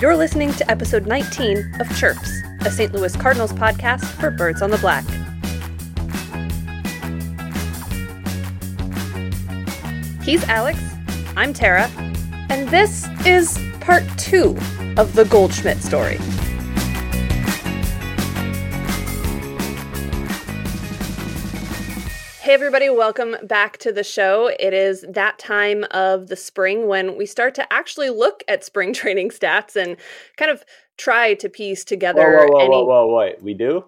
You're listening to episode 19 of Chirps, a St. Louis Cardinals podcast for Birds on the Black. He's Alex, I'm Tara, and this is part two of the Goldschmidt story. Hey, everybody, welcome back to the show. It is that time of the spring when we start to actually look at spring training stats and kind of try to piece together. Whoa, whoa, whoa, any... whoa, whoa, wait. We do?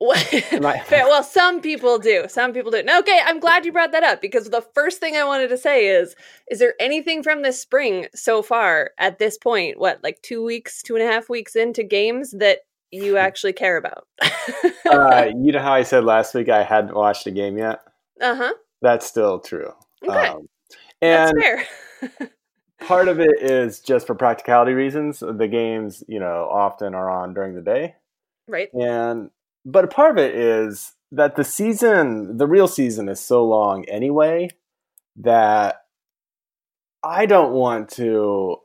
I... Well, some people do. Some people do. Okay, I'm glad you brought that up because the first thing I wanted to say is: Is there anything from this spring so far at this point? What, like two weeks, two and a half weeks into games that you actually care about? uh, you know how I said last week I hadn't watched a game yet? Uh huh. That's still true. Okay. Um, and That's fair. part of it is just for practicality reasons. The games, you know, often are on during the day. right. And but a part of it is that the season, the real season is so long anyway that I don't want to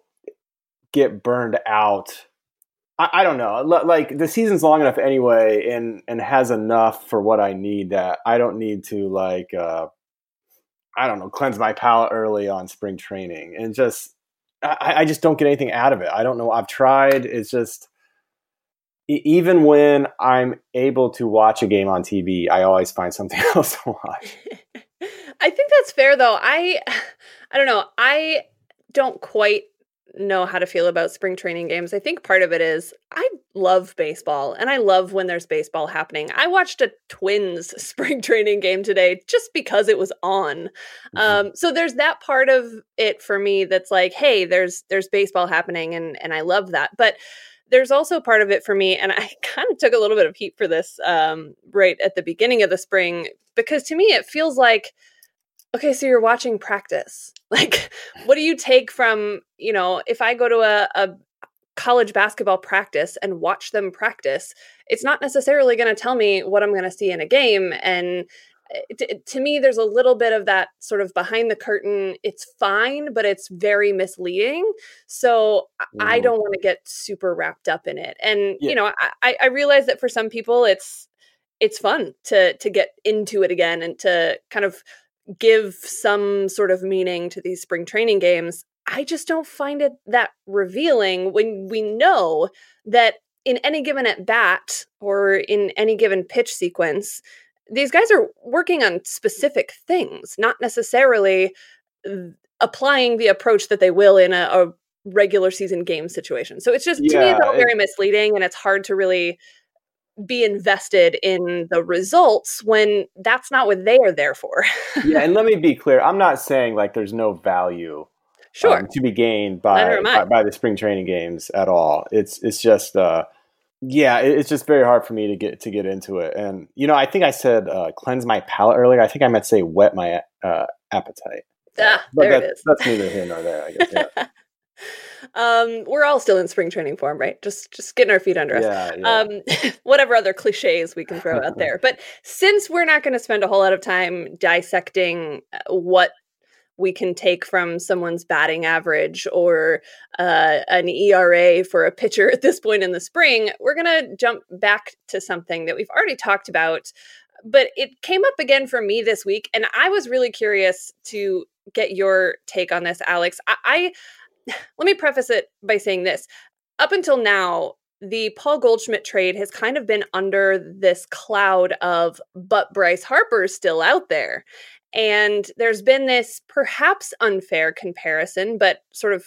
get burned out. I, I don't know. Like the season's long enough anyway and and has enough for what I need that I don't need to like uh I don't know, cleanse my palate early on spring training and just I, I just don't get anything out of it. I don't know. I've tried. It's just even when I'm able to watch a game on TV, I always find something else to watch. I think that's fair though. I I don't know. I don't quite know how to feel about spring training games. I think part of it is I love baseball and I love when there's baseball happening. I watched a Twins spring training game today just because it was on. Mhm. Um so there's that part of it for me that's like, hey, there's there's baseball happening and and I love that. But there's also part of it for me and I kind of took a little bit of heat for this um right at the beginning of the spring because to me it feels like okay so you're watching practice like what do you take from you know if i go to a, a college basketball practice and watch them practice it's not necessarily going to tell me what i'm going to see in a game and it, it- to me there's a little bit of that sort of behind the curtain it's fine but it's very misleading so I- i Mhm. don't want to get super wrapped up in it and Yeah. you know I- I, I realize that for some people it's it's fun to to get into it again and to kind of give some sort of meaning to these spring training games. I just don't find it that revealing when we know that in any given at bat or in any given pitch sequence, these guys are working on specific things, not necessarily uh, applying the approach that they will in a, a regular season game situation. So it's just to me it's all very misleading and it's hard to really be invested in the results when that's not what they are there for. yeah, and let me be clear. I'm not saying like there's no value sure. um, to be gained by, Neither am I. by by the spring training games at all. It's it's just uh, yeah, it, it's just very hard for me to get to get into it. And you know, I think I said uh, cleanse my palate earlier. I think I meant say wet my uh, appetite. ah, But there that, it is. that's neither here nor there. I guess. Yeah, um, we're all still in spring training form, right? Just just getting our feet under us. yeah, yeah. um, whatever other cliches we can throw out there. But since we're not going to spend a whole lot of time dissecting uh, what we can take from someone's batting average or uh, an ERA for a pitcher at this point in the spring, we're going to jump back to something that we've already talked about. But it came up again for me this week, and I was really curious to get your take on this, Alex. I, I let me preface it by saying this. Up until now, the Paul Goldschmidt trade has kind of been under this cloud of, but Bryce Harper's still out there. And there's been this perhaps unfair comparison, but sort of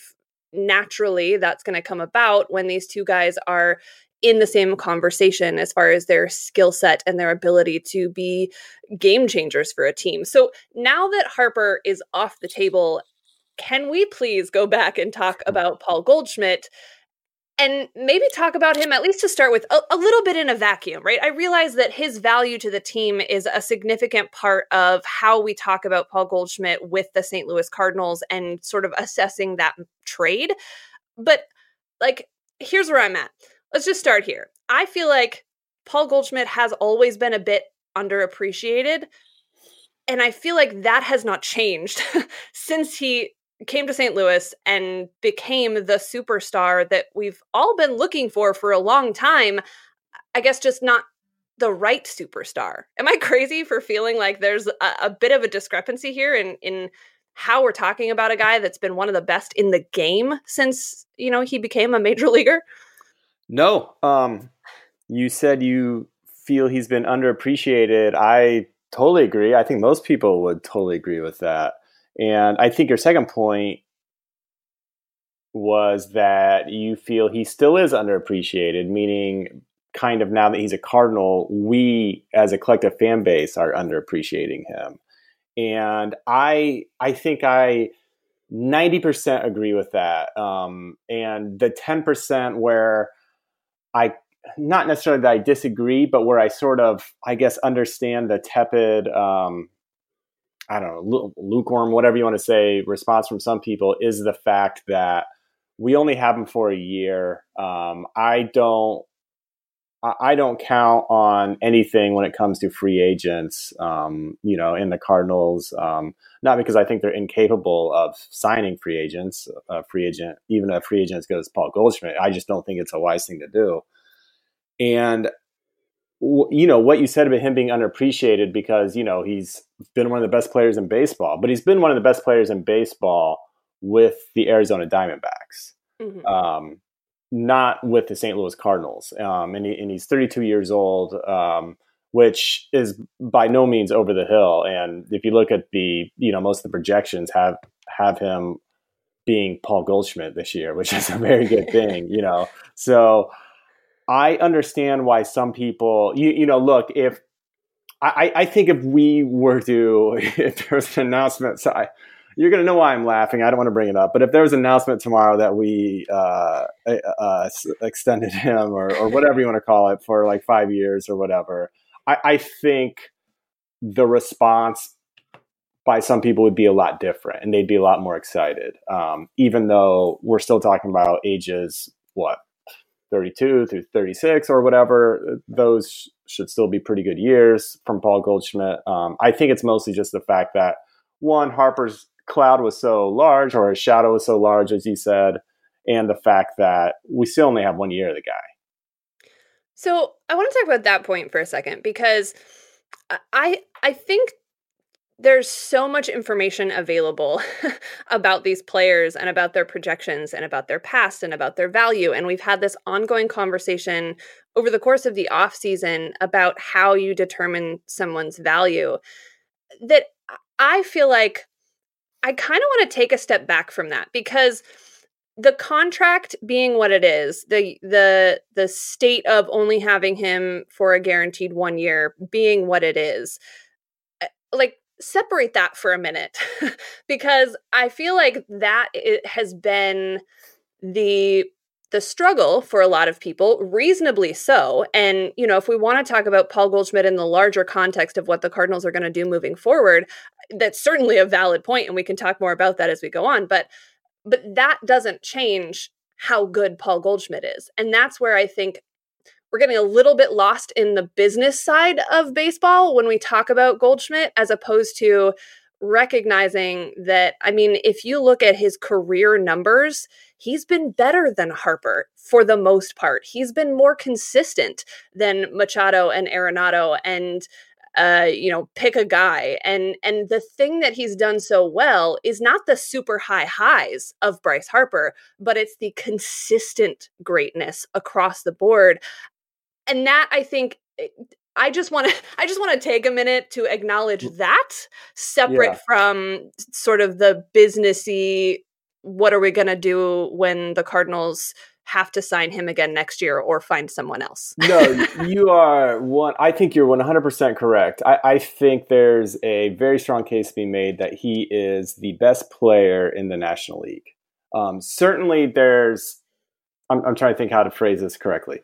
naturally that's going to come about when these two guys are in the same conversation as far as their skill set and their ability to be game changers for a team. So now that Harper is off the table, can we please go back and talk about Paul Goldschmidt and maybe talk about him at least to start with a, a little bit in a vacuum, right? I realize that his value to the team is a significant part of how we talk about Paul Goldschmidt with the St. Louis Cardinals and sort of assessing that trade. But like, here's where I'm at. Let's just start here. I feel like Paul Goldschmidt has always been a bit underappreciated. And I feel like that has not changed since he came to St. Louis and became the superstar that we've all been looking for for a long time. I guess just not the right superstar. Am I crazy for feeling like there's a, a, bit of a discrepancy here in in how we're talking about a guy that's been one of the best in the game since, you know, he became a major leaguer? No. Um you said you feel he's been underappreciated. I totally agree. I think most people would totally agree with that. And I think your second point was that you feel he still is underappreciated, meaning kind of now that he's a Cardinal, we as a collective fan base are underappreciating him. And I I think I 90% agree with that. Um, and the 10% where I not necessarily that I disagree, but where I sort of, I guess, understand the tepid, um, I don't know, lukewarm, whatever you want to say, response from some people is the fact that we only have him for a year. Um, I don't, I don't count on anything when it comes to free agents. Um, you know, in the Cardinals, um, not because I think they're incapable of signing free agents, a free agent, even a free agent as good as Paul Goldschmidt. I just don't think it's a wise thing to do. And you know what you said about him being underappreciated because you know he's been one of the best players in baseball, but he's been one of the best players in baseball with the Arizona Diamondbacks, mm-hmm. um, not with the St. Louis Cardinals. Um, and, he, and, he's 32 years old, um, which is by no means over the hill. And if you look at the, you know, most of the projections have have him being Paul Goldschmidt this year, which is a very good thing, you know. So I understand why some people, you, you know, look, if I, I think if we were to, if there was an announcement, so I, you're going to know why I'm laughing. I don't want to bring it up, but if there was an announcement tomorrow that we uh, uh, extended him or, or whatever you want to call it for like five years or whatever, I, I think the response by some people would be a lot different and they'd be a lot more excited. Um, even though we're still talking about ages, what, 32 through 36 or whatever, those should still be pretty good years from Paul Goldschmidt. Um, I think it's mostly just the fact that one, Harper's cloud was so large, or his shadow was so large, as you said, and the fact that we still only have one year of the guy. So I want to talk about that point for a second because I I think there's so much information available about these players and about their projections and about their past and about their value. And we've had this ongoing conversation over the course of the off season about how you determine someone's value that i feel like i kind of want to take a step back from that because the contract being what it is the the the state of only having him for a guaranteed 1 year being what it is eh, like separate that for a minute because I feel like that it has been the the struggle for a lot of people, reasonably so. And, you know, if we want to talk about Paul Goldschmidt in the larger context of what the Cardinals are going to do moving forward, that's certainly a valid point, and we can talk more about that as we go on. But but that doesn't change how good Paul Goldschmidt is. And that's where I think we're getting a little bit lost in the business side of baseball when we talk about Goldschmidt, as opposed to recognizing that, I mean, if you look at his career numbers, he's been better than Harper for the most part. He's been more consistent than Machado and Arenado and uh, you know, pick a guy. And and the thing that he's done so well is not the super high highs of Bryce Harper, but it's the consistent greatness across the board and that I think eh, I just want to I just want to take a minute to acknowledge mm. that separate yeah. from sort of the businessy what are we going to do when the Cardinals have to sign him again next year or find someone else. no, you are one. I think you're 100% correct. I, I, think there's a very strong case to be made that he is the best player in the National League. Um, certainly, there's, I'm, I'm trying to think how to phrase this correctly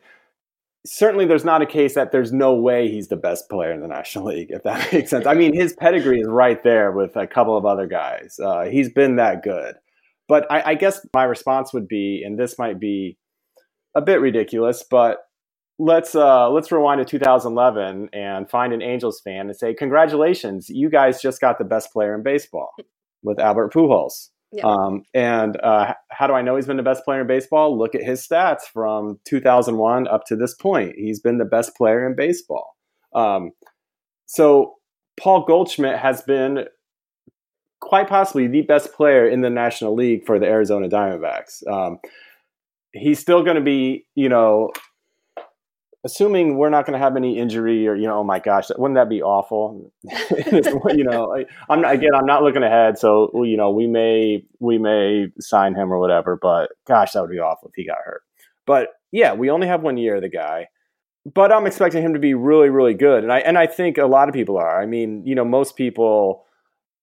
certainly there's not a case that there's no way he's the best player in the National League, if that makes sense. I mean, his pedigree is right there with a couple of other guys. Uh, he's been that good. But I, I, guess my response would be, and this might be a bit ridiculous, but let's uh, let's rewind to 2011 and find an Angels fan and say, "Congratulations, you guys just got the best player in baseball with Albert Pujols." Yeah. Um, and uh, how do I know he's been the best player in baseball? Look at his stats from 2001 up to this point. He's been the best player in baseball. Um, so Paul Goldschmidt has been quite possibly the best player in the National League for the Arizona Diamondbacks. Um, he's still going to be, you know, assuming we're not going to have any injury or you know oh my gosh wouldn't that be awful? You know i'm not, again i'm not looking ahead so you know we may we may sign him or whatever but gosh that would be awful if he got hurt. But yeah we only have one year of the guy. But i'm expecting him to be really really good and i and i think a lot of people are. I mean you know most people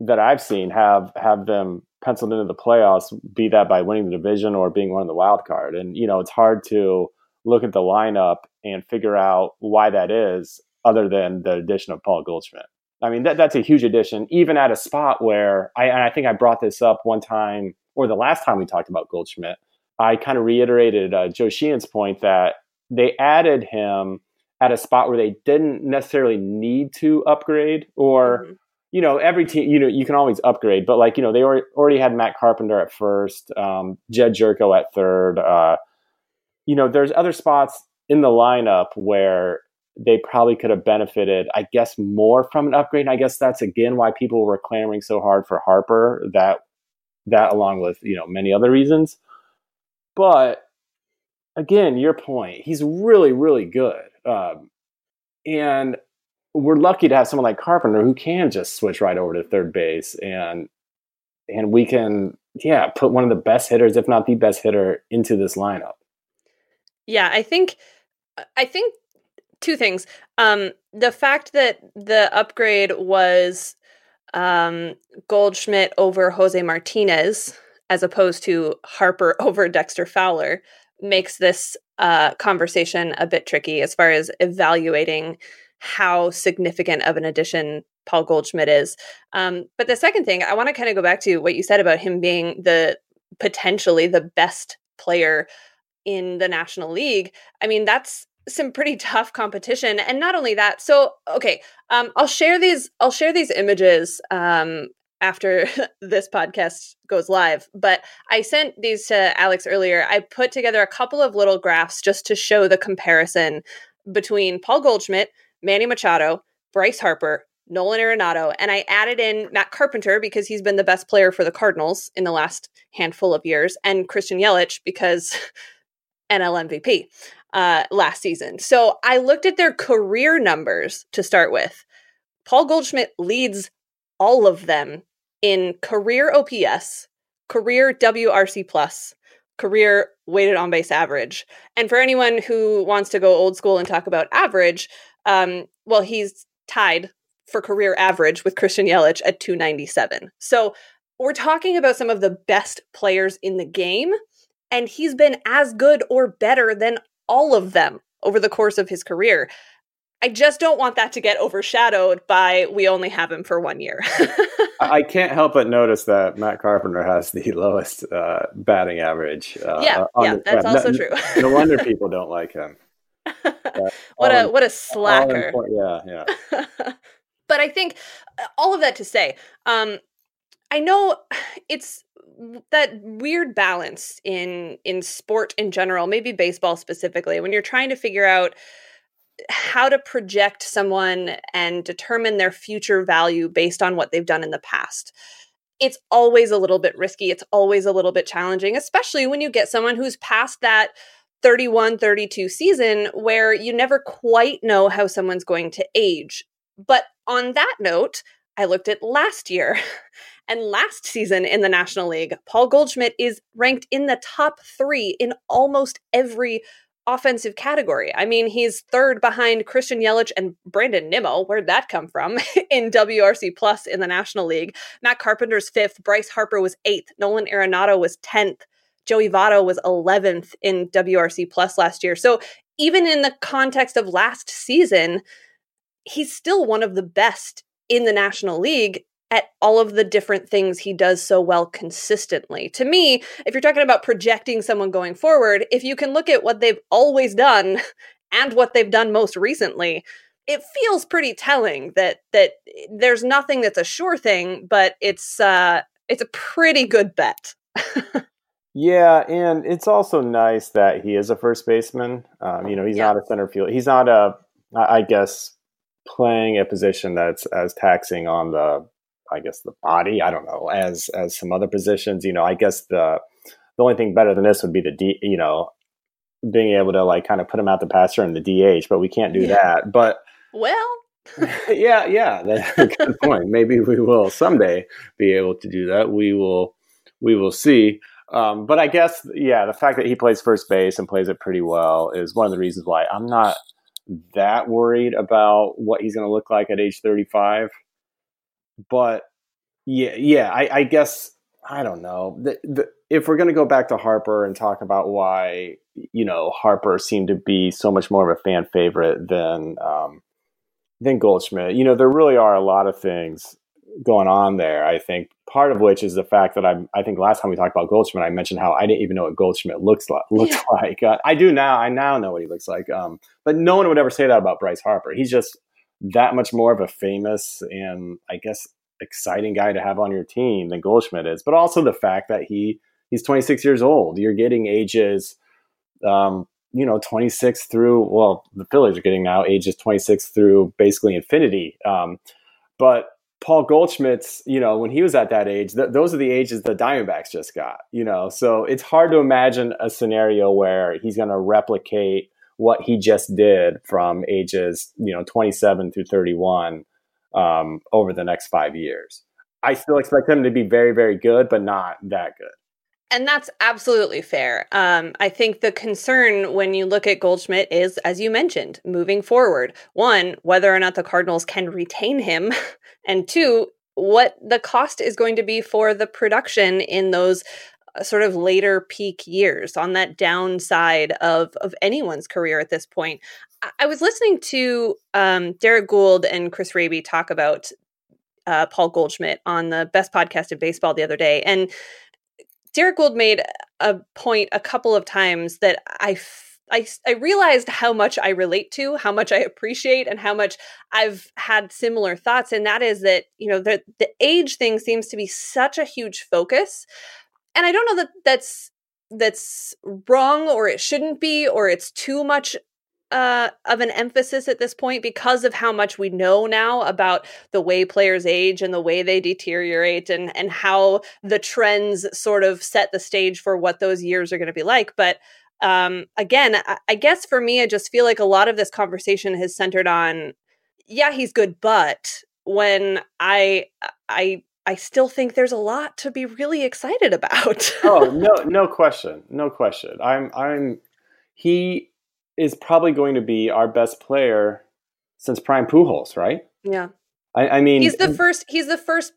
that i've seen have have them penciled into the playoffs be that by winning the division or being one of the wild card. And you know it's hard to look at the lineup and figure out why that is, other than the addition of Paul Goldschmidt. I mean, that, that's a huge addition, even at a spot where I, I think I brought this up one time, or the last time we talked about Goldschmidt. I kind of reiterated uh, Joe Sheehan's point that they added him at a spot where they didn't necessarily need to upgrade or mm-hmm. you know every team you know you can always upgrade but like you know they already had matt carpenter at first um, jedd gyorko at third uh, you know, there's other spots in the lineup where they probably could have benefited, I guess, more from an upgrade. And I guess that's again why people were clamoring so hard for Harper. That that along with you know many other reasons. But again, your point, he's really really good, um, and we're lucky to have someone like Carpenter who can just switch right over to third base and and we can yeah put one of the best hitters, if not the best hitter, into this lineup. Yeah, I think uh, I think two things. Um, the fact that the upgrade was um, Goldschmidt over Jose Martinez as opposed to Harper over Dexter Fowler makes this uh, conversation a bit tricky as far as evaluating how significant of an addition Paul Goldschmidt is. Um, but the second thing, I want to kind of go back to what you said about him being the potentially the best player in the National League. I mean, that's some pretty tough competition and not only that so okay um i'll share these i'll share these images um after this podcast goes live but i sent these to alex earlier i put together a couple of little graphs just to show the comparison between paul goldschmidt manny machado bryce harper nolan arenado and i added in matt carpenter because he's been the best player for the cardinals in the last handful of years and christian yelich because NL MVP uh, last season. So I looked at their career numbers to start with. Paul Goldschmidt leads all of them in career OPS, career WRC plus, career weighted on base average. And for anyone who wants to go old school and talk about average, um, well, he's tied for career average with Christian Yelich at 297. So we're talking about some of the best players in the game and he's been as good or better than all of them over the course of his career. I just don't want that to get overshadowed by we only have him for one year. I can't help but notice that Matt Carpenter has the lowest uh, batting average. Uh, yeah, yeah, the, that's also no, true. no wonder people don't like him. What a what a slacker! yeah, yeah. but I think uh, all of that to say, um, I know it's that weird balance in in sport in general, maybe baseball specifically, when you're trying to figure out how to project someone and determine their future value based on what they've done in the past. It's always a little bit risky. It's always a little bit challenging, especially when you get someone who's past that 31 32 season where you never quite know how someone's going to age. But on that note, I looked at last year And last season in the National League, Paul Goldschmidt is ranked in the top three in almost every offensive category. I mean, he's third behind Christian Yelich and Brandon Nimmo. Where'd that come from? in WRC plus in the National League. Matt Carpenter's fifth. Bryce Harper was eighth. Nolan Arenado was 10th. Joey Votto was 11th in WRC plus last year. So even in the context of last season, he's still one of the best in the National League at all of the different things he does so well consistently. To me, if you're talking about projecting someone going forward, if you can look at what they've always done and what they've done most recently, it feels pretty telling that that there's nothing that's a sure thing, but it's uh it's a pretty good bet. yeah, and it's also nice that he is a first baseman. Um, you know, he's Yeah. not a center field. He's not a, I I guess, playing a position that's as taxing on the, I guess, the body. I don't know, as as some other positions. You know, I guess the the only thing better than this would be the D. You know, being able to like kind of put him out the pasture in the DH, but we can't do Yeah. that. But Well, yeah, yeah, that's a good point. Maybe we will someday be able to do that. We will, we will see. Um, but I guess, yeah, the fact that he plays first base and plays it pretty well is one of the reasons why I'm not that worried about what he's going to look like at age 35. But yeah, yeah, I, I guess I don't know. The, the, if we're going to go back to Harper and talk about why you know Harper seemed to be so much more of a fan favorite than um, than Goldschmidt, you know, there really are a lot of things going on there. I think part of which is the fact that I'm. I think last time we talked about Goldschmidt, I mentioned how I didn't even know what Goldschmidt looks like. Looks Yeah. like uh, I do now. I now know what he looks like. Um, but no one would ever say that about Bryce Harper. He's just that much more of a famous and I guess exciting guy to have on your team than Goldschmidt is. But also the fact that he he's 26 years old. You're getting ages, um, you know, 26 through. Well, the Phillies are getting now ages 26 through basically infinity. Um, but Paul Goldschmidt's, you know, when he was at that age, th- those are the ages the Diamondbacks just got, you know. So it's hard to imagine a scenario where he's going to replicate what he just did from ages, you know, 27 through 31 um, over the next five years. I still expect him to be very, very good, but not that good. And that's absolutely fair. Um, I think the concern when you look at Goldschmidt is, as you mentioned, moving forward. One, whether or not the Cardinals can retain him, and two, what the cost is going to be for the production in those sort of later peak years on that downside of of anyone's career at this point. I, was listening to um, Derrick Goold and Chris Raby talk about uh, Paul Goldschmidt on the Best Podcast in Baseball the other day, and Derrick Goold made a point a couple of times that I, f- I, I realized how much I relate to, how much I appreciate, and how much I've had similar thoughts. And that is that, you know, the, the age thing seems to be such a huge focus. And I don't know that that's that's wrong or it shouldn't be or it's too much uh, of an emphasis at this point because of how much we know now about the way players age and the way they deteriorate and and how the trends sort of set the stage for what those years are going to be like. But um again I, I guess for me i just feel like a lot of this conversation has centered on yeah he's good but when i i i still think there's a lot to be really excited about oh no, no question, no question. I'm, I'm. He is probably going to be our best player since Prime Pujols, right? yeah I, I mean, he's the first he's the first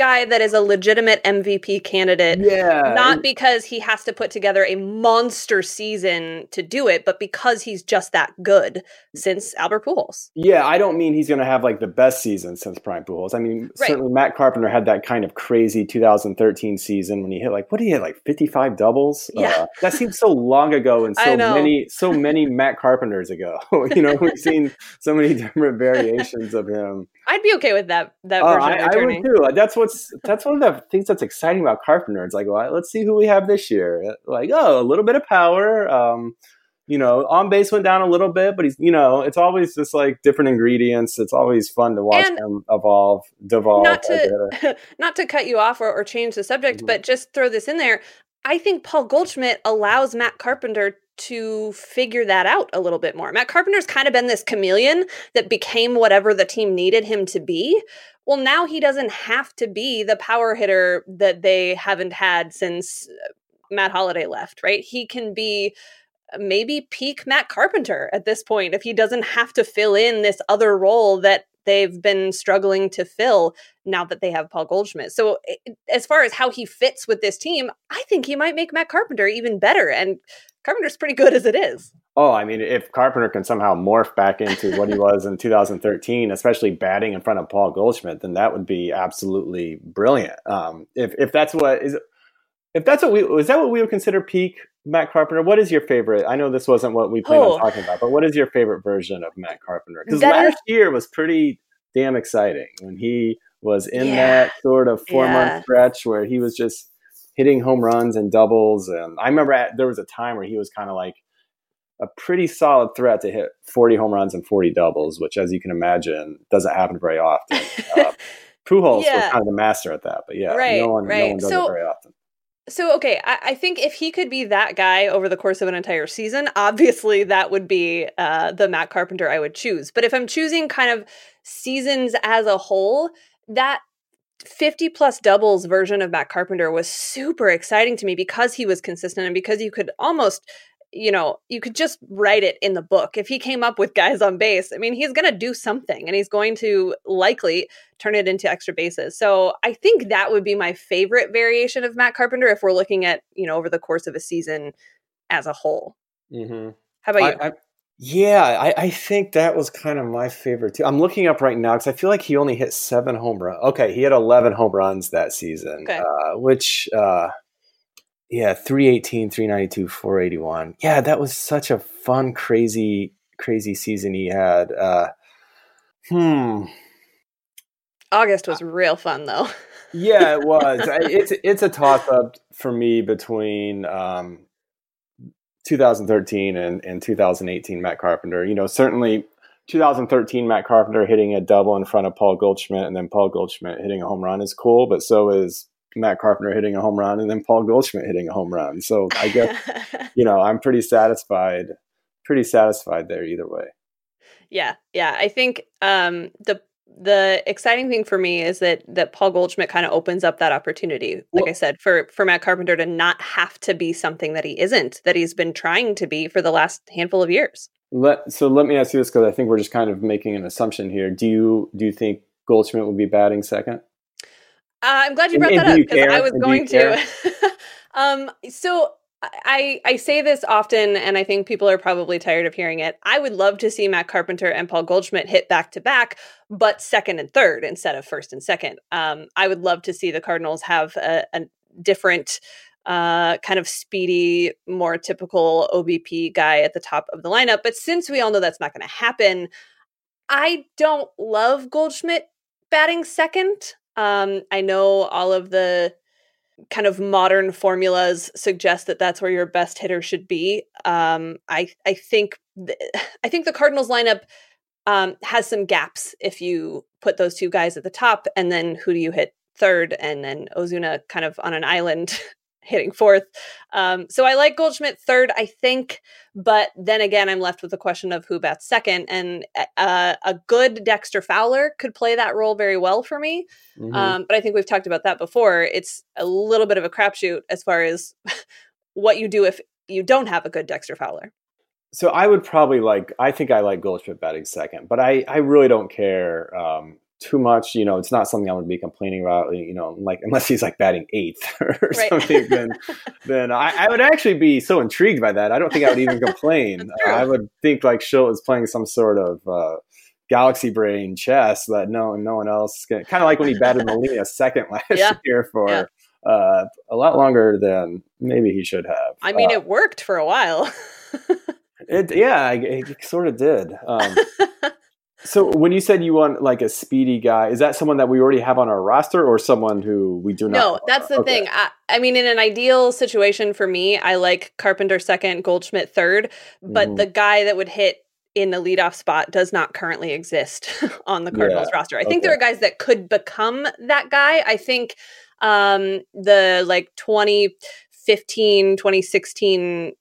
guy that is a legitimate mvp candidate yeah, not because he has to put together a monster season to do it, but because he's just that good since Albert Pujols. Yeah, I don't mean he's going to have like the best season since Prime Pujols. I mean, Right. certainly Matt Carpenter had that kind of crazy 2013 season when he hit like what did he hit like 55 doubles? Yeah. Uh, that seems so long ago and so many so many Matt Carpenters ago. you know, we've seen so many different variations of him. I'd be okay with that that Oh, version I, I would too. That's what's that's one of the things that's exciting about Carpenter. It's like, well, let's see who we have this year. Like, oh, a little bit of power. Um, you know, on base went down a little bit, but he's you know, it's always just like different ingredients. It's always fun to watch And him evolve, devolve. not as a hitter. to not to cut you off or, or change the subject, Mhm. but just throw this in there. I think Paul Goldschmidt allows Matt Carpenter to figure that out a little bit more. Matt Carpenter's kind of been this chameleon that became whatever the team needed him to be. Well, now he doesn't have to be the power hitter that they haven't had since uh, Matt Holliday left, right? He can be uh, maybe peak Matt Carpenter at this point if he doesn't have to fill in this other role that they've been struggling to fill now that they have Paul Goldschmidt. So as far as how he fits with this team, I think he might make Matt Carpenter even better and Carpenter's pretty good as it is. Oh, I mean, if Carpenter can somehow morph back into what he was in 2013, especially batting in front of Paul Goldschmidt, then that would be absolutely brilliant. Um, if if that's what is, if that's what we is that what we would consider peak Matt Carpenter? What is your favorite? I know this wasn't what we planned Oh. on talking about, but what is your favorite version of Matt Carpenter? Because last is- year was pretty damn exciting when he was in Yeah. that sort of four Yeah. month stretch where he was just hitting home runs and doubles. And I remember at, there was a time where he was kind of like a pretty solid threat to hit 40 home runs and 40 doubles, which, as you can imagine, doesn't happen very often. Uh, Pujols was kind of the master at that, but yeah, Right, no one, no one does So- it very often. So okay, I, I think if he could be that guy over the course of an entire season, obviously that would be uh, the Matt Carpenter I would choose. But if I'm choosing kind of seasons as a whole, that 50 plus doubles version of Matt Carpenter was super exciting to me because he was consistent and because you could almost you know, you could just write it in the book. If he came up with guys on base, I mean, he's going to do something and he's going to likely turn it into extra bases. So I think that would be my favorite variation of Matt Carpenter if we're looking at, you know, over the course of a season as a whole. Mm-hmm. How about you? I, I, yeah, I, I think that was kind of my favorite too. I'm looking up right now because I feel like he only hit seven home runs. Okay, he had 11 home runs that season, Okay. uh, which, uh, yeah, 318, 392, 481. Yeah, that was such a fun, crazy, crazy season he had. Uh, hmm. August was real fun though. Yeah, it was. I- it's it's a toss up for me between um, 2013 and, and 2018 Matt Carpenter. You know, certainly 2013 Matt Carpenter hitting a double in front of Paul Goldschmidt and then Paul Goldschmidt hitting a home run is cool, but so is Matt Carpenter hitting a home run and then Paul Goldschmidt hitting a home run. So I guess you know I'm pretty satisfied, pretty satisfied there either way. Yeah, yeah. I think um, the the exciting thing for me is that that Paul Goldschmidt kind of opens up that opportunity. Like Well- I said, for for Matt Carpenter to not have to be something that he isn't, that he's been trying to be for the last handful of years. Let so let me ask you this because I think we're just kind of making an assumption here. Do you do you think Goldschmidt would be batting second? Uh, I'm glad you brought and that do up because? I was And going to. um, so I I say this often, and I think people are probably tired of hearing it. I would love to see Matt Carpenter and Paul Goldschmidt hit back to back, but second and third instead of first and second. Um, I would love to see the Cardinals have a, a different. Uh, kind of speedy, more typical OBP guy at the top of the lineup. But since we all know that's not going to happen, I don't love Goldschmidt batting second. Um, I know all of the kind of modern formulas suggest that that's where your best hitter should be. Um, I I think th- I think the Cardinals lineup um, has some gaps if you put those two guys at the top, and then who do you hit third, and then Ozuna kind of on an island hitting fourth. Um, so I like Goldschmidt third, I think, but then again, I'm left with the question of who bats second, and uh, a good Dexter Fowler could play that role very well for me. Mhm. Um, but I think we've talked about that before. It's a little bit of a crapshoot as far as what you do if you don't have a good Dexter Fowler. so I would probably like. I think I like Goldschmidt batting second, but I I really don't care um, too much. You know, it's not something I'm going to be complaining about. You know, like unless he's like batting eighth or Right. something, then then I, I would actually be so intrigued by that. I don't think I would even complain. Uh. I would think like Shildt is playing some sort of. Uh, Galaxy brain chess that no no one else can kind of like when he batted Molina second last Yeah. year for Yeah. uh, a lot longer than maybe he should have. I mean, Uh, it worked for a while. It yeah, it, it sort of did. Um, so when you said you want like a speedy guy, is that someone that we already have on our roster, or someone who we do not? no, that's the okay. thing. I, I mean, in an ideal situation for me, I like Carpenter second, Goldschmidt third, but Mhm. the guy that would hit in the leadoff spot does not currently exist on the Cardinals roster. I think there are guys that could become that guy. I think um, the like 2015, 2016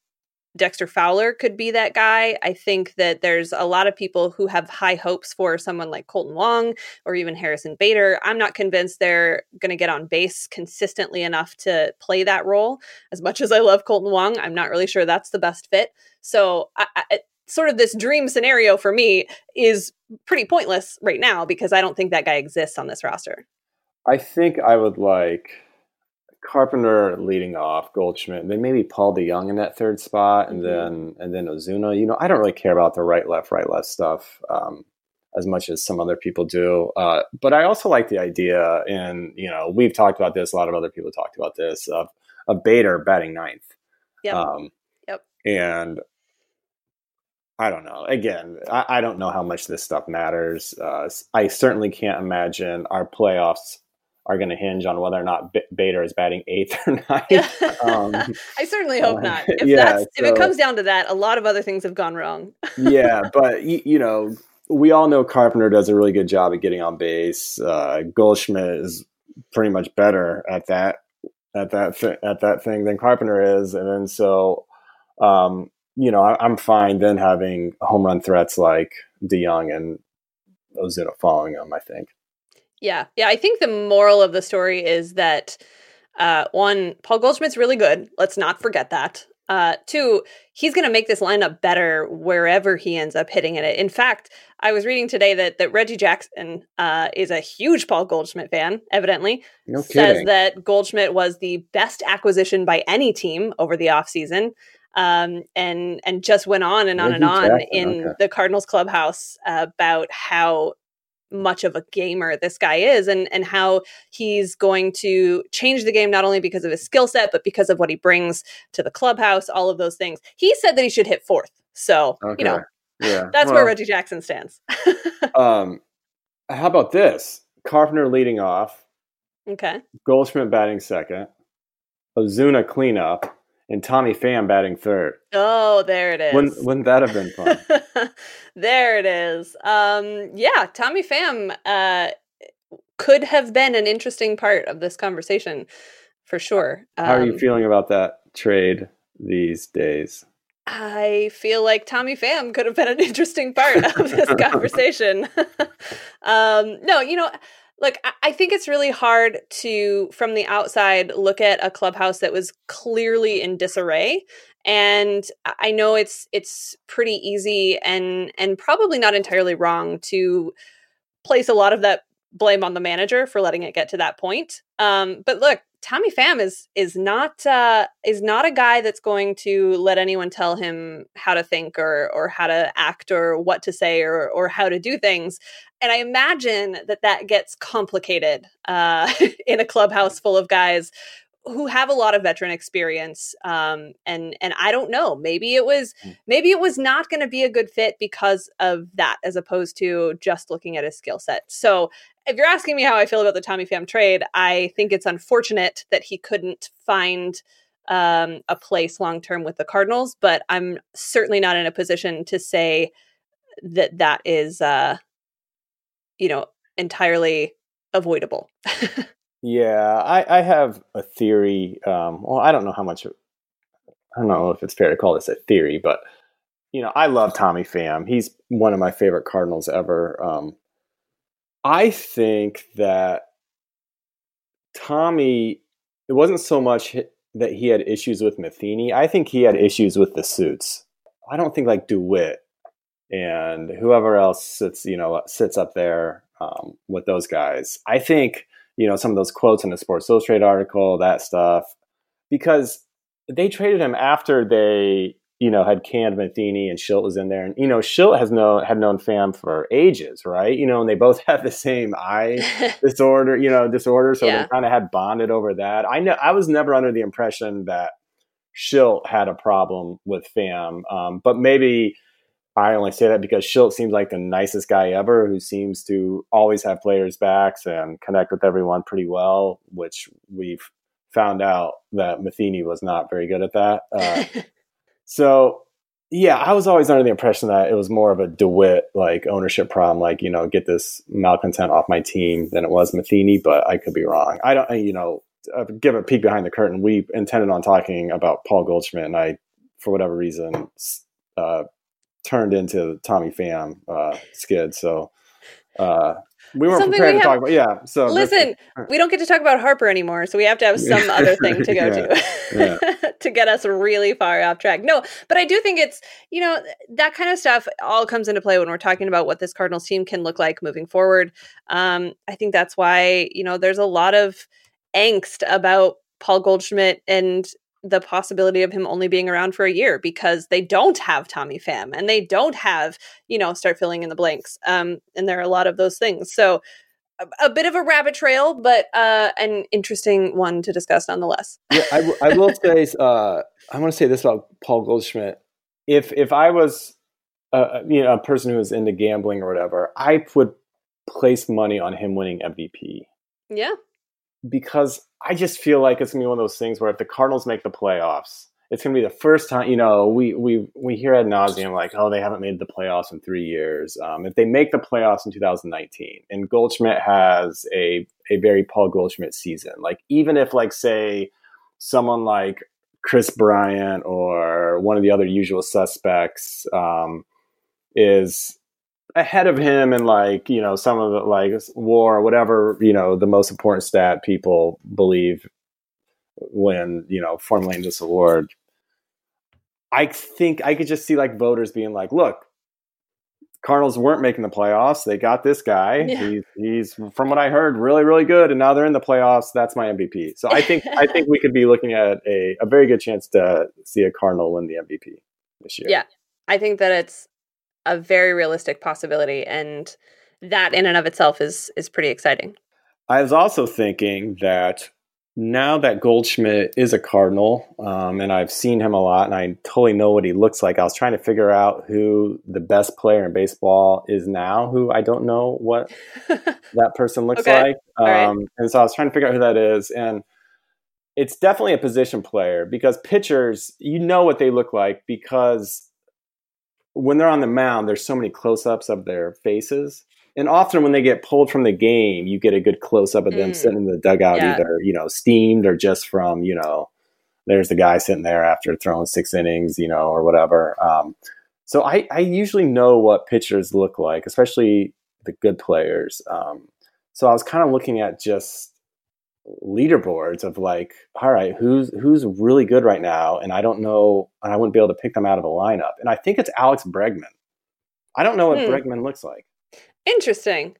Dexter Fowler could be that guy. I think that there's a lot of people who have high hopes for someone like Kolten Wong or even Harrison Bader. I'm not convinced they're going to get on base consistently enough to play that role. As much as I love Kolten Wong, I'm not really sure that's the best fit. So, I, I, sort of this dream scenario for me is pretty pointless right now because I don't think that guy exists on this roster. I think I would like Carpenter leading off, Goldschmidt, then maybe Paul DeJong in that third spot, and Mhm. then and then Ozuna. You know, I don't really care about the right left right left stuff um, as much as some other people do. Uh, but I also like the idea, and you know, we've talked about this. A lot of other people talked about this of of Bader batting ninth. Yep. Um, Yep. And I don't know. Again, I, I, don't know how much this stuff matters. Uh, I certainly can't imagine our playoffs are going to hinge on whether or not B- Bader is batting eighth or ninth. Um, I certainly hope not. If, yeah, so, if it comes down to that, a lot of other things have gone wrong. yeah, but you, you, know, we all know Carpenter does a really good job at getting on base. Uh, Goldschmidt is pretty much better at that at that th- at that thing than Carpenter is, and then so um, you know I, am fine then having home run threats like DeJong and Ozuna following him. I think. Yeah, yeah. I think the moral of the story is that uh, one, Paul Goldschmidt's really good. Let's not forget that. Uh, two, he's going to make this lineup better wherever he ends up hitting in it. In fact, I was reading today that that Reggie Jackson uh, is a huge Paul Goldschmidt fan. Evidently, no says that Goldschmidt was the best acquisition by any team over the offseason. Um, and and just went on and on Reggie and on Jackson, in okay. the Cardinals clubhouse about how much of a gamer this guy is and and how he's going to change the game not only because of his skill set but because of what he brings to the clubhouse all of those things. He said that he should hit fourth. So okay. you know yeah. that's well, where reggie jackson stands. Um how about this? Carpenter leading off. Okay. Goldschmidt batting second. Ozuna cleanup and Tommy Pham batting third. Oh, there it is. Wouldn't, wouldn't that have been fun? there it is. Um, yeah, Tommy Pham uh, could have been an interesting part of this conversation for sure. Um, How are you um, feeling about that trade these days? I feel like Tommy Pham could have been an interesting part of this conversation. um, no, you know, Look, I think it's really hard to, from the outside, look at a clubhouse that was clearly in disarray. And I know it's it's pretty easy and and probably not entirely wrong to place a lot of that blame on the manager for letting it get to that point. Um, but look, Tommy Pham is is not uh, is not a guy that's going to let anyone tell him how to think or or how to act or what to say or or how to do things. And I imagine that that gets complicated uh, in a clubhouse full of guys who have a lot of veteran experience um, and and i don't know maybe it was hmm. maybe it was not going to be a good fit because of that as opposed to just looking at his skill set so if you're asking me how I feel about the Tommy Pham trade, I think it's unfortunate that he couldn't find um, a place long term with the Cardinals, but I'm certainly not in a position to say that that is, uh, you know, entirely avoidable. yeah, I, I, have a theory. Um, well, I don't know how much. I don't know if it's fair to call this a theory, but you know, I love Tommy Pham. He's one of my favorite Cardinals ever. Um, I think that Tommy, it wasn't so much that he had issues with Matheny. I think he had issues with the suits. I don't think like DeWitt and whoever else sits, you know, sits up there um, with those guys. I think, you know, some of those quotes in the Sports Illustrated article, that stuff, because they traded him after they you know, had canned Matheny and Shildt was in there. And, you know, Shildt has known, had known Pham for ages, right? You know, and they both have the same eye disorder, you know, disorder. So yeah. they kind of had bonded over that. I know, I was never under the impression that Shildt had a problem with Pham, Um, but maybe I only say that because Shildt seems like the nicest guy ever who seems to always have players' backs and connect with everyone pretty well, which we've found out that Matheny was not very good at that. Uh, So yeah, I was always under the impression that it was more of a DeWitt like ownership problem, like you know, get this malcontent off my team than it was Matheny, but I could be wrong. I don't, you know, uh, give a peek behind the curtain. We intended on talking about Paul Goldschmidt, and I, for whatever reason, uh, turned into Tommy Pham uh, skid. So uh, we weren't Something prepared we to talk about. Yeah. So listen, we don't get to talk about Harper anymore, so we have to have some other thing to go yeah, to yeah. to get us really far off track. No, but I do think it's you know that kind of stuff all comes into play when we're talking about what this Cardinals team can look like moving forward. Um, I think that's why you know there's a lot of angst about Paul Goldschmidt and the possibility of him only being around for a year because they don't have Tommy Pham and they don't have, you know, start filling in the blanks. Um, and there are a lot of those things. So a, a bit of a rabbit trail, but uh, an interesting one to discuss nonetheless. yeah, I, w- I will say, uh, I want to say this about Paul Goldschmidt. If if I was uh, you know a person who is into gambling or whatever, I would place money on him winning MVP. Yeah. Because I just feel like it's gonna be one of those things where if the Cardinals make the playoffs, it's gonna be the first time. You know, we we we hear ad nauseum like, oh, they haven't made the playoffs in three years. Um, if they make the playoffs in 2019, and Goldschmidt has a a very Paul Goldschmidt season, like even if like say someone like Kris Bryant or one of the other usual suspects um, is ahead of him and like you know some of the like war or whatever you know the most important stat people believe when you know formulating this award. I think i could just see like voters being like look cardinals weren't making the playoffs. They got this guy. Yeah. he's, he's from what i heard really really good and now they're in the playoffs. That's my mvp so i think i think we could be looking at a, a very good chance to see a cardinal win the mvp this year. Yeah. I think that it's a very realistic possibility and that in and of itself is is pretty exciting. I was also thinking that now that Goldschmidt is a Cardinal, um, and I've seen him a lot, and I totally know what he looks like. I was trying to figure out who the best player in baseball is now, who I don't know what that person looks okay. like. Um, right. And so I was trying to figure out who that is, and it's definitely a position player because pitchers, you know what they look like because when they're on the mound, there's so many close-ups of their faces, and often when they get pulled from the game, you get a good close-up of them mm. sitting in the dugout, yeah. either you know steamed or just from you know, there's the guy sitting there after throwing six innings, you know, or whatever. Um, so I, I usually know what pitchers look like, especially the good players. Um, so I was kind of looking at just leaderboards of like, all right, who's who's really good right now, and I don't know, and I wouldn't be able to pick them out of a lineup. And I think it's Alex Bregman. I don't know what hmm. Bregman looks like. Interesting.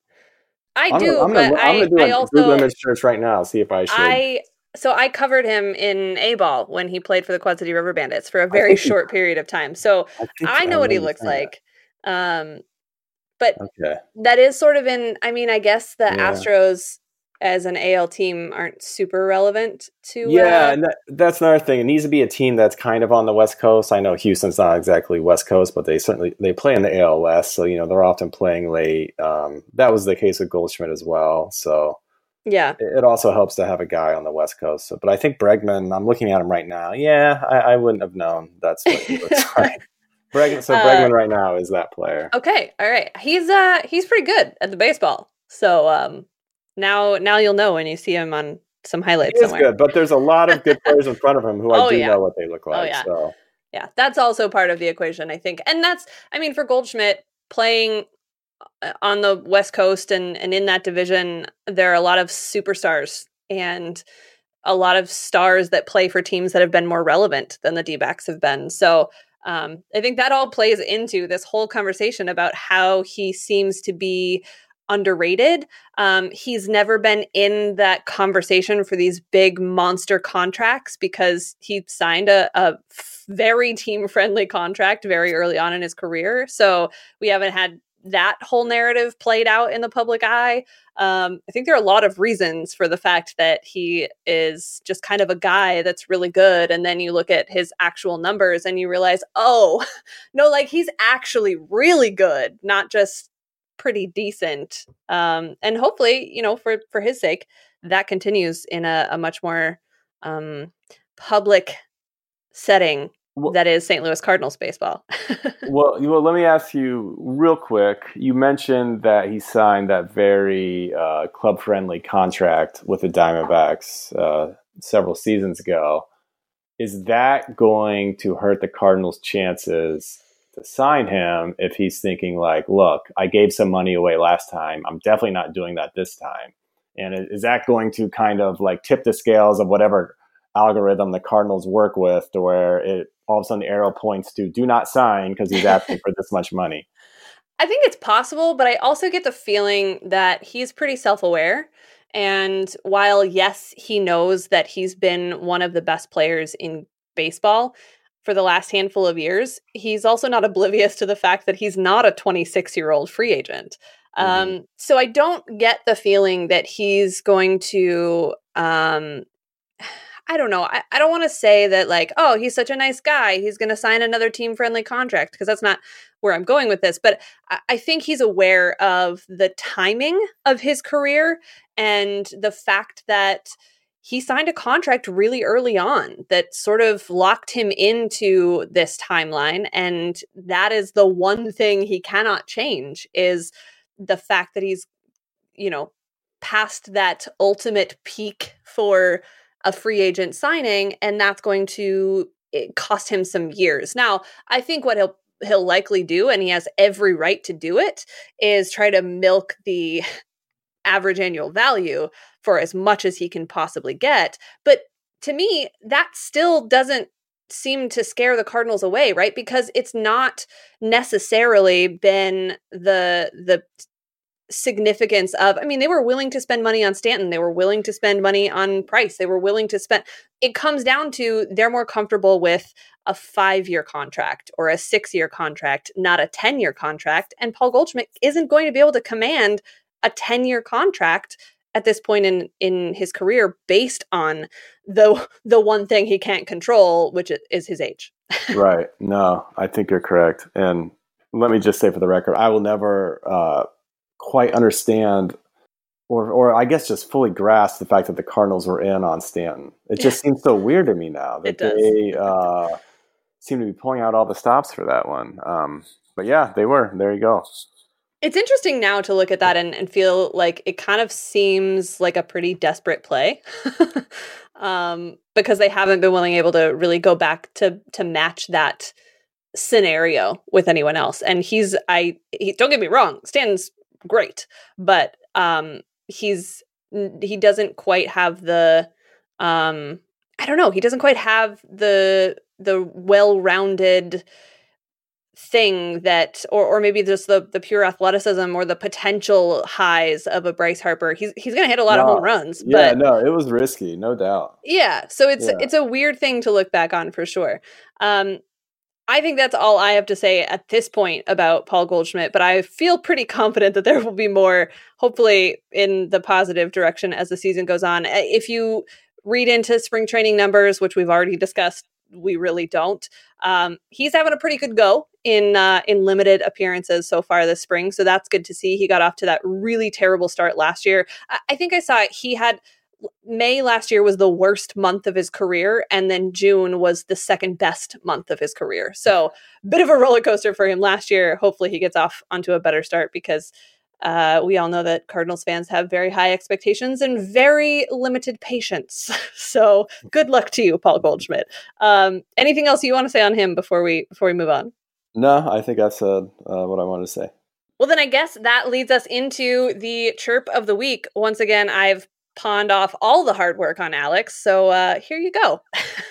I I'm do, gonna, I'm gonna, but I'm gonna do I, a I also Google image search right now. See if I should. I so I covered him in A ball when he played for the Quad City River Bandits for a very short he, period of time. So I, I know what he looks like. Um, but okay. that is sort of in. I mean, I guess the yeah. Astros as an AL team aren't super relevant to. Yeah, uh, and that, that's another thing. It needs to be a team that's kind of on the West Coast. I know Houston's not exactly West Coast, but they certainly they play in the AL West, so you know they're often playing late. Um, that was the case with Goldschmidt as well. So yeah, it, it, also helps to have a guy on the West Coast. So, but I think Bregman. I'm looking at him right now. Yeah, I, I wouldn't have known that's what he looks like. Bregman, so uh, Bregman right now is that player. Okay, all right. He's uh he's pretty good at the baseball. So um now, now you'll know when you see him on some highlights. Somewhere. good, but there's a lot of good players in front of him who I oh, do yeah. know what they look oh, like. Oh, yeah. So yeah, that's also part of the equation, I think. And that's, I mean, for Goldschmidt playing uh, on the West Coast and and in that division, there are a lot of superstars and a lot of stars that play for teams that have been more relevant than the D backs have been. So um, I think that all plays into this whole conversation about how he seems to be underrated. Um, he's never been in that conversation for these big monster contracts because he signed a, a very team friendly contract very early on in his career. So we haven't had that whole narrative played out in the public eye. Um, I think there are a lot of reasons for the fact that he is just kind of a guy that's really good. And then you look at his actual numbers and you realize, oh, no, like he's actually really good, not just pretty decent. Um, and hopefully, you know, for for his sake, that continues in a, a much more um, public setting well, that is St. Louis Cardinals baseball. well, well, let me ask you real quick. You mentioned that he signed that very uh, club-friendly contract with the Diamondbacks uh, several seasons ago. Is that going to hurt the Cardinals' chances to sign him if he's thinking like, look, I gave some money away last time. I'm definitely not doing that this time. And is that going to kind of like tip the scales of whatever algorithm the Cardinals work with to where it all of a sudden the arrow points to do not sign because he's asking for this much money? I think it's possible, but I also get the feeling that he's pretty self aware. And while, yes, he knows that he's been one of the best players in baseball, for the last handful of years, he's also not oblivious to the fact that he's not a 26 year old free agent. Mm-hmm. Um, so I don't get the feeling that he's going to. Um, I don't know. I, I don't want to say that like, oh, he's such a nice guy. He's going to sign another team friendly contract because that's not where I'm going with this. But I, I think he's aware of the timing of his career and the fact that he signed a contract really early on that sort of locked him into this timeline and that is the one thing he cannot change is the fact that he's you know past that ultimate peak for a free agent signing and that's going to eh, cost him some years. Now, I think what he'll he'll likely do and he has every right to do it is try to milk the average annual value for as much as he can possibly get. But to me, that still doesn't seem to scare the Cardinals away, right? Because it's not necessarily been the the significance of I mean they were willing to spend money on Stanton, they were willing to spend money on Price, they were willing to spend it comes down to they're more comfortable with a 5-year contract or a 6-year contract, not a 10-year contract, and Paul Goldschmidt isn't going to be able to command a 10-year contract at this point in in his career based on the the one thing he can't control which is his age. right. No, I think you're correct. And let me just say for the record, I will never uh, quite understand or or I guess just fully grasp the fact that the Cardinals were in on Stanton. It just seems so weird to me now that they uh, seem to be pulling out all the stops for that one. Um, but yeah, they were. There you go. It's interesting now to look at that and, and feel like it kind of seems like a pretty desperate play. um, because they haven't been willing able to really go back to to match that scenario with anyone else. And he's I he, don't get me wrong, Stan's great, but um he's he doesn't quite have the um I don't know, he doesn't quite have the the well-rounded thing that or or maybe just the the pure athleticism or the potential highs of a Bryce Harper. He's he's going to hit a lot no, of home runs, yeah, no, it was risky, no doubt. Yeah, so it's yeah. it's a weird thing to look back on for sure. Um I think that's all I have to say at this point about Paul Goldschmidt, but I feel pretty confident that there will be more, hopefully, in the positive direction as the season goes on. If you read into spring training numbers, which we've already discussed, we really don't. Um, he's having a pretty good go in uh, in limited appearances so far this spring, so that's good to see. He got off to that really terrible start last year. I, I think I saw it. He had May last year was the worst month of his career, and then June was the second best month of his career. So, bit of a roller coaster for him last year. Hopefully, he gets off onto a better start because uh, we all know that Cardinals fans have very high expectations and very limited patience. so, good luck to you, Paul Goldschmidt. Um, anything else you want to say on him before we before we move on? No, I think I've said uh, what I wanted to say. Well, then I guess that leads us into the chirp of the week. Once again, I've pawned off all the hard work on Alex. So uh, here you go.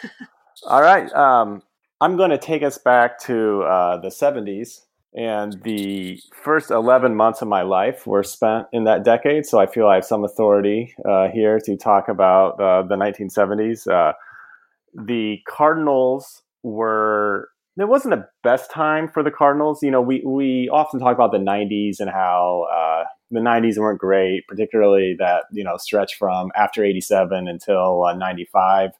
all right. Um, I'm going to take us back to uh, the 70s. And the first 11 months of my life were spent in that decade. So I feel I have some authority uh, here to talk about uh, the 1970s. Uh, the Cardinals were it wasn't the best time for the Cardinals. You know, we we often talk about the '90s and how uh, the 90s weren't great, particularly that, you know, stretch from after 87 until uh, 95.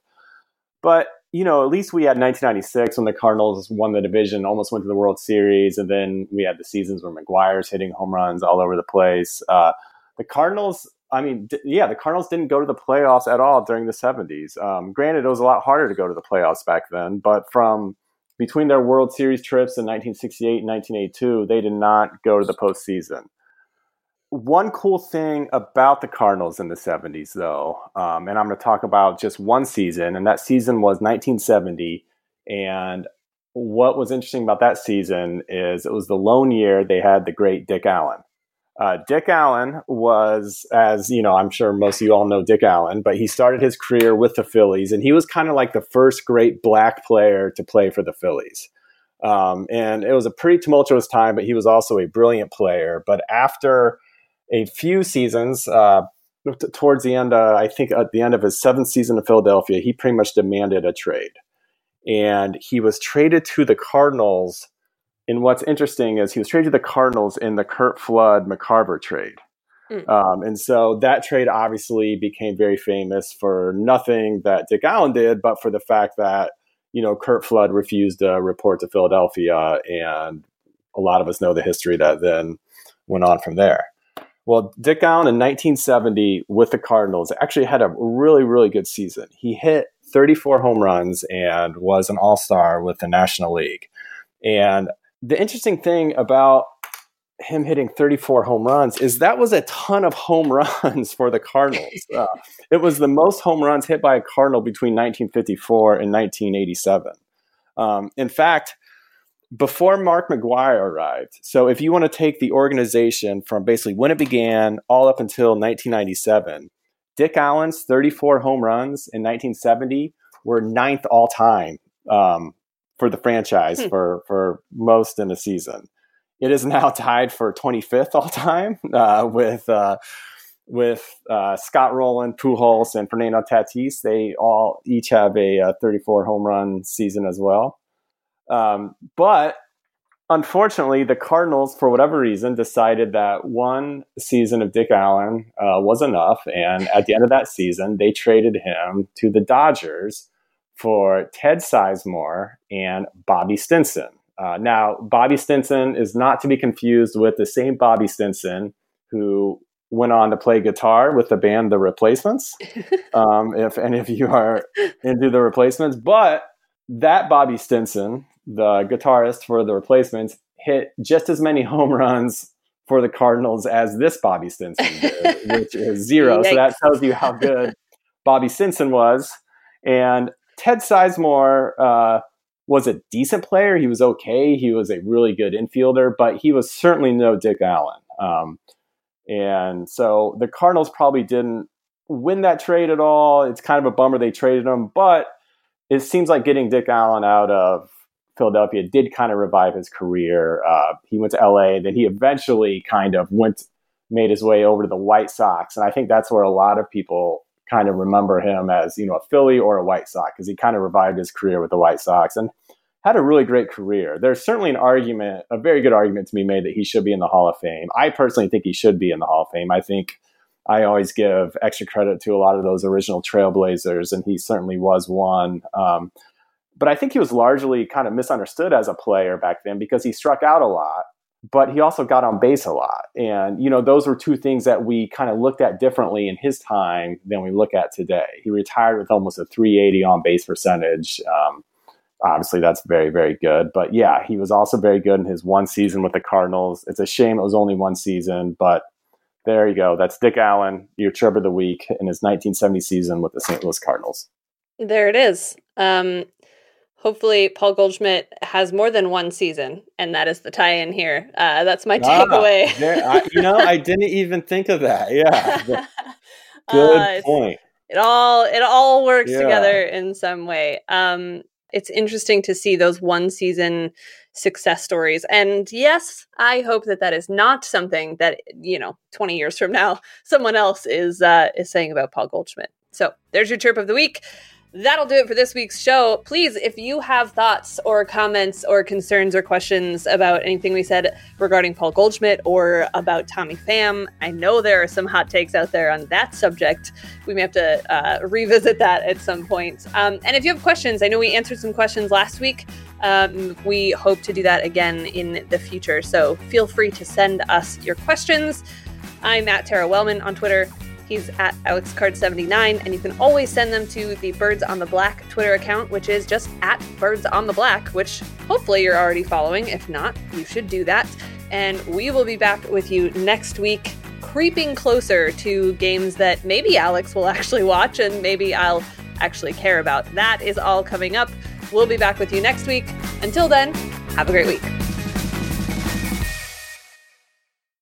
But, you know, at least we had 1996 when the Cardinals won the division, almost went to the World Series. And then we had the seasons where McGwire's hitting home runs all over the place. Uh, the Cardinals, I mean, d- yeah, the Cardinals didn't go to the playoffs at all during the 70s. Um, granted, it was a lot harder to go to the playoffs back then, but from between their World Series trips in 1968 and 1982, they did not go to the postseason one cool thing about the Cardinals in the 70s, though, um, and I'm going to talk about just one season, and that season was 1970. And what was interesting about that season is it was the lone year they had the great Dick Allen. Uh, Dick Allen was, as you know, I'm sure most of you all know Dick Allen, but he started his career with the Phillies, and he was kind of like the first great black player to play for the Phillies. Um, and it was a pretty tumultuous time, but he was also a brilliant player. But after a few seasons, uh, t- towards the end, uh, I think at the end of his seventh season in Philadelphia, he pretty much demanded a trade. And he was traded to the Cardinals. And what's interesting is he was traded to the Cardinals in the Curt Flood McCarver trade. Mm. Um, and so that trade obviously became very famous for nothing that Dick Allen did, but for the fact that, you know, Curt Flood refused to report to Philadelphia. And a lot of us know the history that then went on from there. Well, Dick Allen in 1970 with the Cardinals actually had a really, really good season. He hit 34 home runs and was an all star with the National League. And the interesting thing about him hitting 34 home runs is that was a ton of home runs for the Cardinals. Uh, it was the most home runs hit by a Cardinal between 1954 and 1987. Um, in fact, before Mark McGwire arrived, so if you want to take the organization from basically when it began all up until 1997, Dick Allen's 34 home runs in 1970 were ninth all time um, for the franchise hmm. for, for most in a season. It is now tied for 25th all time uh, with uh, with uh, Scott Rolen, Pujols, and Fernando Tatis. They all each have a, a uh, 34 home run season as well. Um, but unfortunately, the Cardinals, for whatever reason, decided that one season of Dick Allen uh, was enough, and at the end of that season, they traded him to the Dodgers for Ted Sizemore and Bobby Stinson. Uh, now, Bobby Stinson is not to be confused with the same Bobby Stinson who went on to play guitar with the band The Replacements. um, if any of you are into The Replacements, but that Bobby Stinson, the guitarist for The Replacements, hit just as many home runs for the Cardinals as this Bobby Stinson did, which is zero. So that tells you how good Bobby Stinson was. And Ted Sizemore, uh, was a decent player. He was okay. He was a really good infielder, but he was certainly no Dick Allen. Um, and so the Cardinals probably didn't win that trade at all. It's kind of a bummer they traded him, but it seems like getting Dick Allen out of Philadelphia did kind of revive his career. Uh, he went to LA, then he eventually kind of went, made his way over to the White Sox, and I think that's where a lot of people kind of remember him as you know a Philly or a White Sox because he kind of revived his career with the White Sox and had a really great career. There's certainly an argument, a very good argument to be made that he should be in the Hall of Fame. I personally think he should be in the Hall of Fame. I think I always give extra credit to a lot of those original Trailblazers, and he certainly was one. Um, but I think he was largely kind of misunderstood as a player back then because he struck out a lot but he also got on base a lot. And, you know, those were two things that we kind of looked at differently in his time than we look at today. He retired with almost a 380 on base percentage. Um, obviously, that's very, very good. But yeah, he was also very good in his one season with the Cardinals. It's a shame it was only one season, but there you go. That's Dick Allen, your trip of the week in his 1970 season with the St. Louis Cardinals. There it is. Um, hopefully Paul Goldschmidt has more than one season, and that is the tie-in here. Uh, that's my ah, takeaway. there, I, you know, I didn't even think of that. Yeah, good uh, point. It all it all works yeah. together in some way. Um, it's interesting to see those one season success stories, and yes, I hope that that is not something that you know, twenty years from now, someone else is uh, is saying about Paul Goldschmidt. So there's your chirp of the week. That'll do it for this week's show. Please, if you have thoughts or comments or concerns or questions about anything we said regarding Paul Goldschmidt or about Tommy Pham, I know there are some hot takes out there on that subject. We may have to uh, revisit that at some point. Um, and if you have questions, I know we answered some questions last week. Um, we hope to do that again in the future. So feel free to send us your questions. I'm at Tara Wellman on Twitter. He's at AlexCard79, and you can always send them to the Birds on the Black Twitter account, which is just at Birds on the Black, which hopefully you're already following. If not, you should do that. And we will be back with you next week, creeping closer to games that maybe Alex will actually watch and maybe I'll actually care about. That is all coming up. We'll be back with you next week. Until then, have a great week.